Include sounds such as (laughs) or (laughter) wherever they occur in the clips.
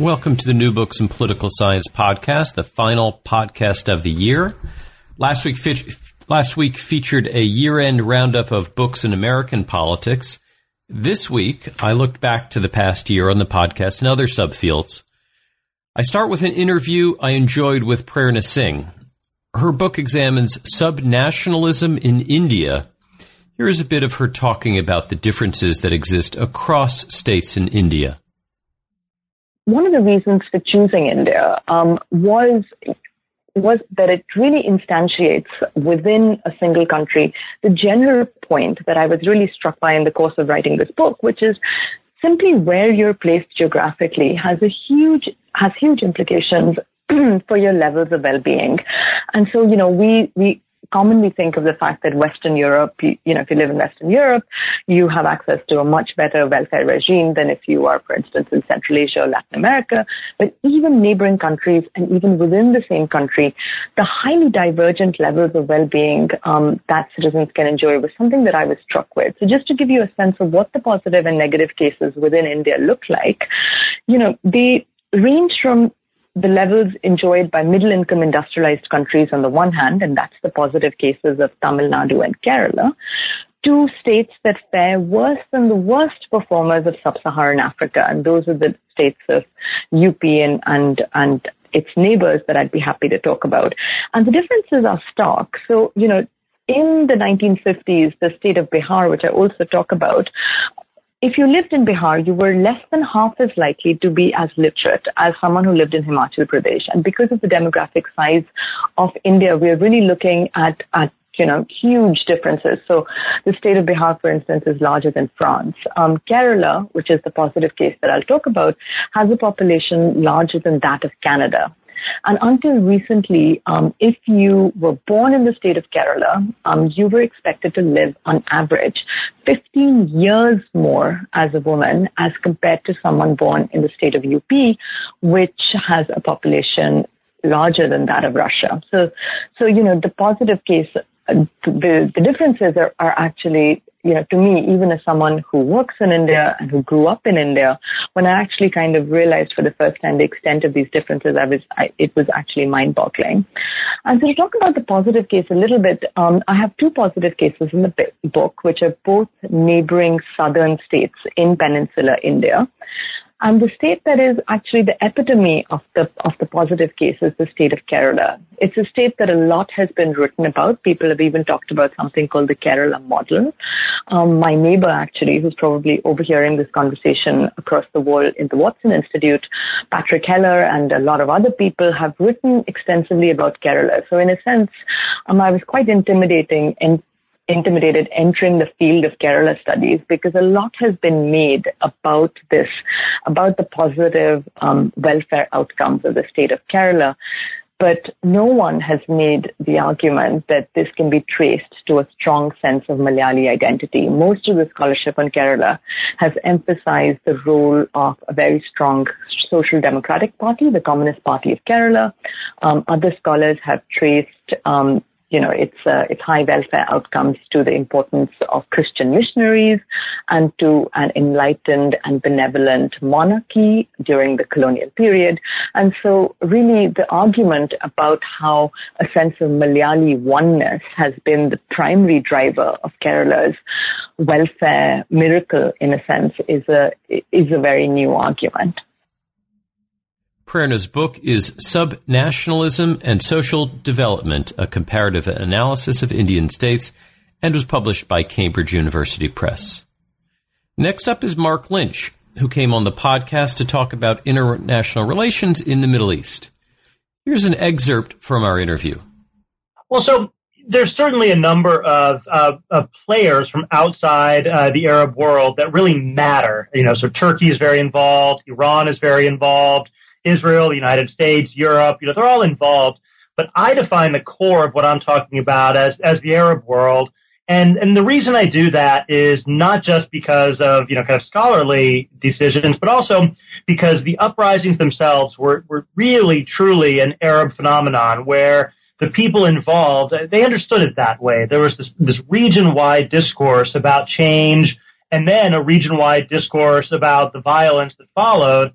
Welcome to the New Books in Political Science podcast, the final podcast of the year. Last week, fe- last week featured a year-end roundup of books in American politics. This week, I looked back to the past year on the podcast and other subfields. I start with an interview I enjoyed with Prerna Singh. Her book examines subnationalism in India. Here is a bit of her talking about the differences that exist across states in India one of the reasons for choosing India um, was was that it really instantiates within a single country the general point that I was really struck by in the course of writing this book, which is simply where you're placed geographically has a huge has huge implications (clears throat) for your levels of well-being. And so, you know, we we commonly think of the fact that Western Europe, you, you, know, if you live in Western Europe, you have access to a much better welfare regime than if you are, for instance, in Central Asia or Latin America. But even neighboring countries and even within the same country, the highly divergent levels of well-being um, that citizens can enjoy was something that I was struck with. So just to give you a sense of what the positive and negative cases within India look like, you know, they range from the levels enjoyed by middle income industrialized countries on the one hand, and that's the positive cases of Tamil Nadu and Kerala, to states that fare worse than the worst performers of sub-Saharan Africa, and those are the states of UP and, and, and its neighbors that I'd be happy to talk about. And the differences are stark. So, you know, in the 1950s, the state of Bihar, which I also talk about, if you lived in Bihar, you were less than half as likely to be as literate as someone who lived in Himachal Pradesh. And because of the demographic size of India, we are really looking at, at you know, huge differences. So the state of Bihar, for instance, is larger than France. Um, Kerala, which is the positive case that I'll talk about, has a population larger than that of Canada. And until recently, um, if you were born in the state of Kerala, um, you were expected to live on average 15 years more as a woman as compared to someone born in the state of UP, which has a population larger than that of Russia. So, so you know, the positive case the, the differences are, are actually, you know, to me, even as someone who works in India and who grew up in India, when I actually kind of realized for the first time the extent of these differences, I was, I, it was actually mind boggling. And so to talk about the positive case a little bit, um, I have two positive cases in the book, which are both neighboring southern states in peninsular India. And the state that is actually the epitome of the of the positive case is the state of Kerala. It's a state that a lot has been written about. People have even talked about something called the Kerala model. Um, my neighbor, actually, who's probably overhearing this conversation across the world in the Watson Institute, Patrick Heller, and a lot of other people have written extensively about Kerala. So, in a sense, um, I was quite intimidating and intimidated entering the field of Kerala studies because a lot has been made about this, about the positive um, welfare outcomes of the state of Kerala. But no one has made the argument that this can be traced to a strong sense of Malayali identity. Most of the scholarship on Kerala has emphasized the role of a very strong social democratic party, the Communist Party of Kerala. Um, other scholars have traced um, you know, its, uh, its high welfare outcomes to the importance of Christian missionaries and to an enlightened and benevolent monarchy during the colonial period. And so really the argument about how a sense of Malayali oneness has been the primary driver of Kerala's welfare miracle in a sense is a, is a very new argument. Prerna's book is Subnationalism and Social Development, a comparative analysis of Indian states, and was published by Cambridge University Press. Next up is Marc Lynch, who came on the podcast to talk about international relations in the Middle East. Here's an excerpt from our interview. Well, so there's certainly a number of, of players from outside uh, the Arab world that really matter. You know, so Turkey is very involved, Iran is very involved, Israel, the United States, Europe. You know, they're all involved. But I define the core of what I'm talking about as as the Arab world. And and the reason I do that is not just because of you know kind of scholarly decisions, but also because the uprisings themselves were were really truly an Arab phenomenon where the people involved, they understood it that way. There was this, this region-wide discourse about change and then a region-wide discourse about the violence that followed.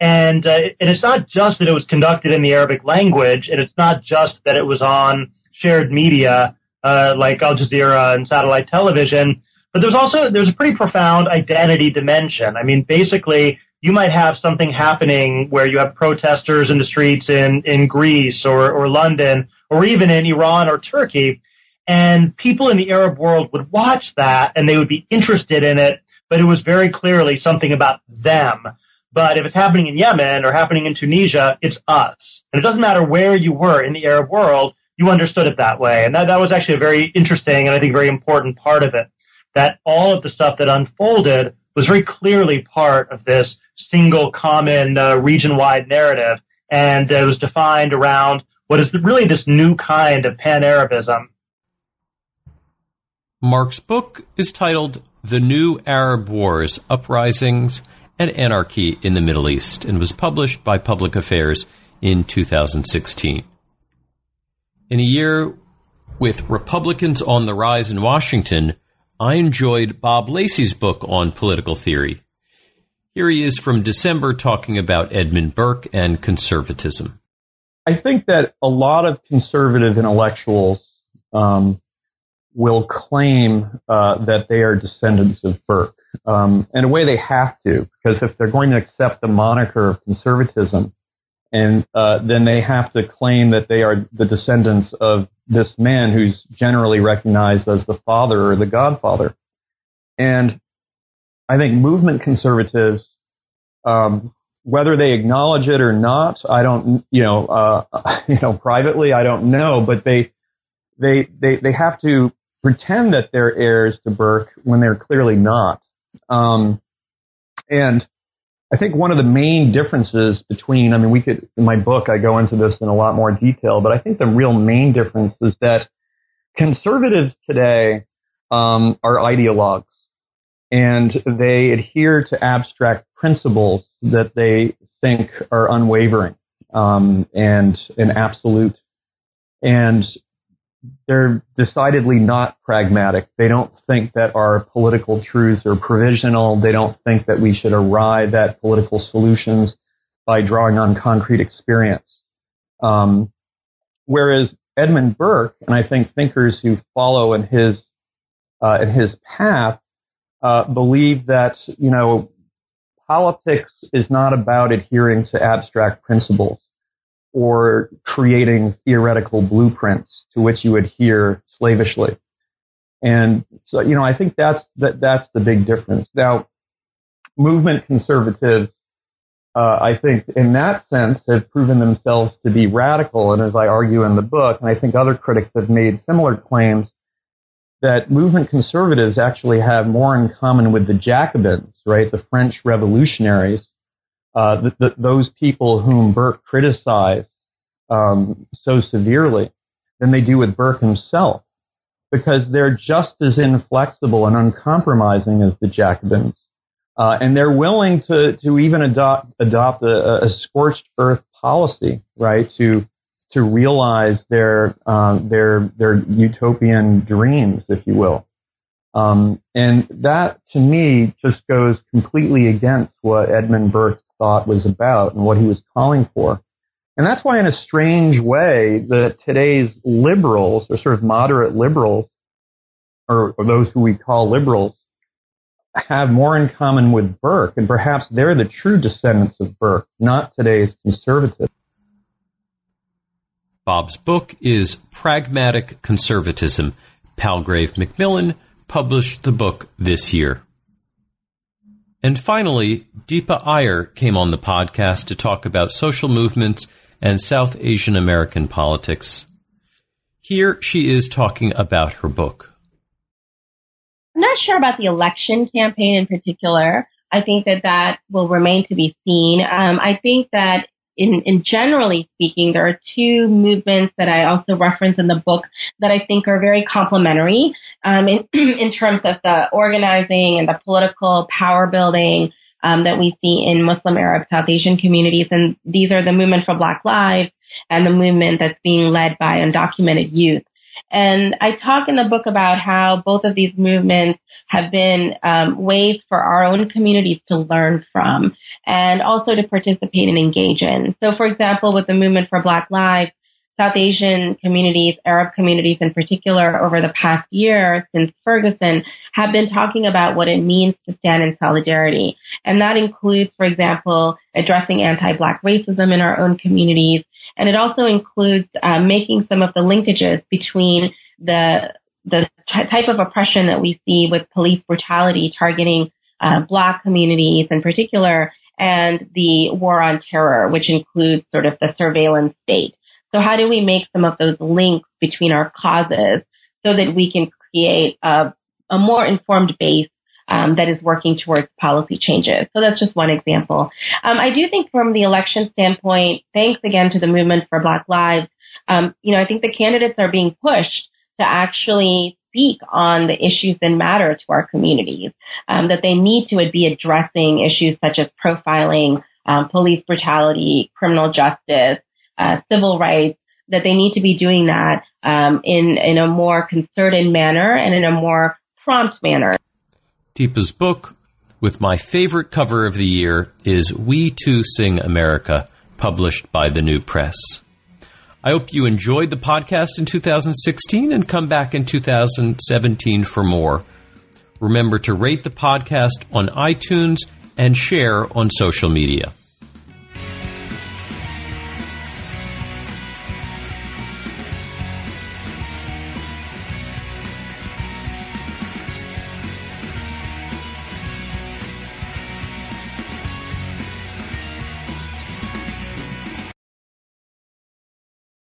And, uh, and it's not just that it was conducted in the Arabic language, and it's not just that it was on shared media, uh, like Al Jazeera and satellite television, but there's also, there's a pretty profound identity dimension. I mean, basically, you might have something happening where you have protesters in the streets in, in Greece or, or London or even in Iran or Turkey. And people in the Arab world would watch that and they would be interested in it, but it was very clearly something about them. But if it's happening in Yemen or happening in Tunisia, it's us. And it doesn't matter where you were in the Arab world, you understood it that way. And that, that was actually a very interesting and I think very important part of it. That all of the stuff that unfolded was very clearly part of this single common uh, region-wide narrative. And it was defined around what is really this new kind of pan Arabism. Marc's book is titled The New Arab Wars Uprisings and Anarchy in the Middle East and was published by Public Affairs in 2016. In a year with Republicans on the rise in Washington, I enjoyed Bob Lacey's book on political theory. Here he is from December talking about Edmund Burke and conservatism. I think that a lot of conservative intellectuals um, will claim uh, that they are descendants of Burke. Um, in a way, they have to, because if they're going to accept the moniker of conservatism, and uh, then they have to claim that they are the descendants of this man who's generally recognized as the father or the godfather. And I think movement conservatives um, whether they acknowledge it or not, I don't, you know, uh, (laughs) you know, privately, I don't know, but they, they, they, they have to pretend that they're heirs to Burke when they're clearly not. Um, and I think one of the main differences between, I mean, we could, in my book, I go into this in a lot more detail, but I think the real main difference is that conservatives today um, are ideologues. And they adhere to abstract principles that they think are unwavering um, and and absolute, and they're decidedly not pragmatic. They don't think that our political truths are provisional. They don't think that we should arrive at political solutions by drawing on concrete experience. Um, whereas Edmund Burke, and I think thinkers who follow in his uh, in his path, uh, believe that you know politics is not about adhering to abstract principles or creating theoretical blueprints to which you adhere slavishly. And so, you know, I think that's that that's the big difference. Now, movement conservatives, uh, I think, in that sense, have proven themselves to be radical. And as I argue in the book, and I think other critics have made similar claims, that movement conservatives actually have more in common with the Jacobins, right? The French revolutionaries, uh, the, the, those people whom Burke criticized um, so severely than they do with Burke himself, because they're just as inflexible and uncompromising as the Jacobins. Uh, and they're willing to, to even adopt, adopt a, a scorched earth policy, right? To to realize their um, their their utopian dreams, if you will. Um, and that, to me, just goes completely against what Edmund Burke's thought was about and what he was calling for. And that's why, in a strange way, that today's liberals, or sort of moderate liberals, or, or those who we call liberals, have more in common with Burke, and perhaps they're the true descendants of Burke, not today's conservatives. Bob's book is Pragmatic Conservatism. Palgrave Macmillan published the book this year. And finally, Deepa Iyer came on the podcast to talk about social movements and South Asian American politics. Here she is talking about her book. I'm not sure about the election campaign in particular. I think that that will remain to be seen. Um, I think that in, in generally speaking, there are two movements that I also reference in the book that I think are very complementary um, in, (clears throat) in terms of the organizing and the political power building um, that we see in Muslim, Arab, South Asian communities. And these are the movement for Black Lives and the movement that's being led by undocumented youth. And I talk in the book about how both of these movements have been um, ways for our own communities to learn from and also to participate and engage in. So, for example, with the movement for Black Lives, South Asian communities, Arab communities in particular, over the past year since Ferguson, have been talking about what it means to stand in solidarity. And that includes, for example, addressing anti-Black racism in our own communities. And it also includes uh, making some of the linkages between the the type of oppression that we see with police brutality targeting uh, Black communities in particular, and the war on terror, which includes sort of the surveillance state. So how do we make some of those links between our causes so that we can create a, a more informed base um, that is working towards policy changes. So that's just one example. Um, I do think from the election standpoint, thanks again to the movement for Black Lives, um, you know, I think the candidates are being pushed to actually speak on the issues that matter to our communities, um, that they need to be addressing issues such as profiling, um, police brutality, criminal justice, uh, civil rights, that they need to be doing that um, in in a more concerted manner and in a more prompt manner. Deepa's book, with my favorite cover of the year, is "We Too Sing America," published by the New Press. I hope you enjoyed the podcast in 2016 and come back in 2017 for more. Remember to rate the podcast on iTunes and share on social media.